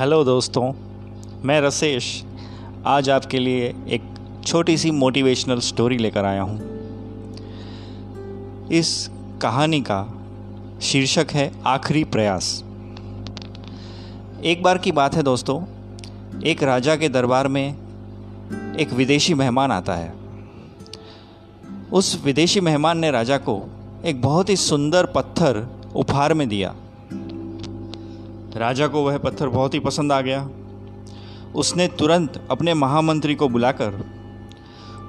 Hello दोस्तों, मैं रसेश। आज आपके लिए एक छोटी सी मोटिवेशनल स्टोरी लेकर आया हूँ। इस कहानी का शीर्षक है आखिरी प्रयास। एक बार की बात है दोस्तों, एक राजा के दरबार में एक विदेशी मेहमान आता है। उस विदेशी मेहमान ने राजा को एक बहुत ही सुंदर पत्थर उपहार में दिया। राजा को वह पत्थर बहुत ही पसंद आ गया। उसने तुरंत अपने महामंत्री को बुलाकर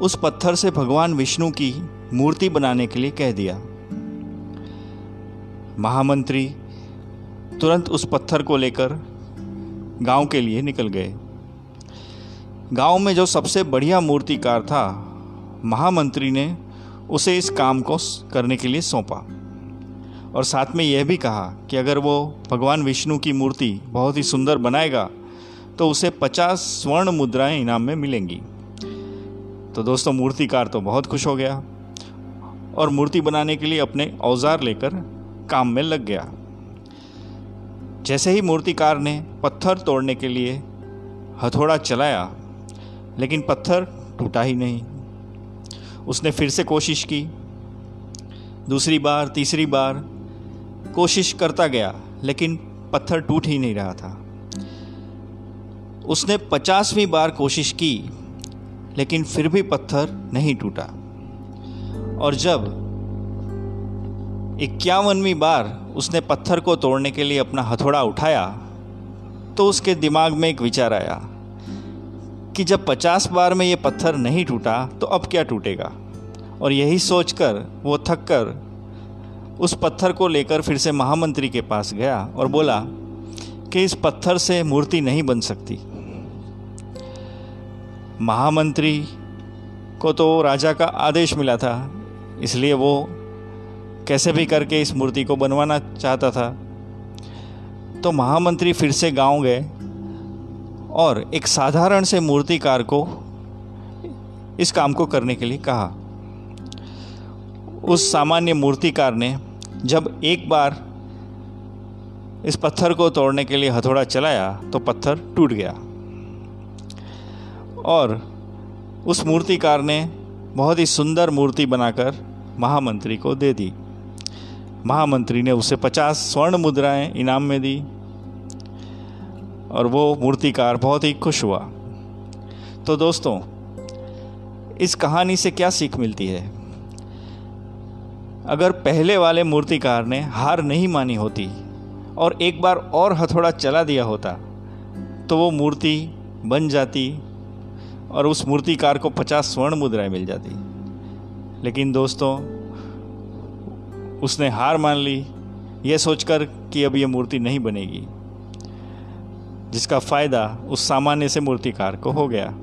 उस पत्थर से भगवान विष्णु की मूर्ति बनाने के लिए कह दिया। महामंत्री तुरंत उस पत्थर को लेकर गाँव के लिए निकल गए। गाँव में जो सबसे बढ़िया मूर्तिकार था, महामंत्री ने उसे इस काम को करने के लिए सौंपा। और साथ में यह भी कहा कि अगर वो भगवान विष्णु की मूर्ति बहुत ही सुंदर बनाएगा तो उसे पचास स्वर्ण मुद्राएँ इनाम में मिलेंगी। तो दोस्तों, मूर्तिकार तो बहुत खुश हो गया और मूर्ति बनाने के लिए अपने औज़ार लेकर काम में लग गया। जैसे ही मूर्तिकार ने पत्थर तोड़ने के लिए हथौड़ा चलाया, लेकिन पत्थर टूटा ही नहीं। उसने फिर से कोशिश की, दूसरी बार, तीसरी बार कोशिश करता गया, लेकिन पत्थर टूट ही नहीं रहा था। उसने पचासवीं बार कोशिश की, लेकिन फिर भी पत्थर नहीं टूटा। और जब इक्यावनवीं बार उसने पत्थर को तोड़ने के लिए अपना हथौड़ा उठाया तो उसके दिमाग में एक विचार आया कि जब पचास बार में ये पत्थर नहीं टूटा तो अब क्या टूटेगा? और यही सोचकर, वो थक कर उस पत्थर को लेकर फिर से महामंत्री के पास गया और बोला कि इस पत्थर से मूर्ति नहीं बन सकती। महामंत्री को तो राजा का आदेश मिला था, इसलिए वो कैसे भी करके इस मूर्ति को बनवाना चाहता था। तो महामंत्री फिर से गाँव गए और एक साधारण से मूर्तिकार को इस काम को करने के लिए कहा। उस सामान्य मूर्तिकार ने जब एक बार इस पत्थर को तोड़ने के लिए हथौड़ा चलाया तो पत्थर टूट गया। और उस मूर्तिकार ने बहुत ही सुंदर मूर्ति बनाकर महामंत्री को दे दी। महामंत्री ने उसे पचास स्वर्ण मुद्राएँ इनाम में दी, और वो मूर्तिकार बहुत ही खुश हुआ। तो दोस्तों, इस कहानी से क्या सीख मिलती है? अगर पहले वाले मूर्तिकार ने हार नहीं मानी होती और एक बार और हथौड़ा चला दिया होता तो वो मूर्ति बन जाती और उस मूर्तिकार को पचास स्वर्ण मुद्राएँ मिल जाती। लेकिन दोस्तों, उसने हार मान ली ये सोचकर कि अब ये मूर्ति नहीं बनेगी, जिसका फ़ायदा उस सामान्य से मूर्तिकार को हो गया।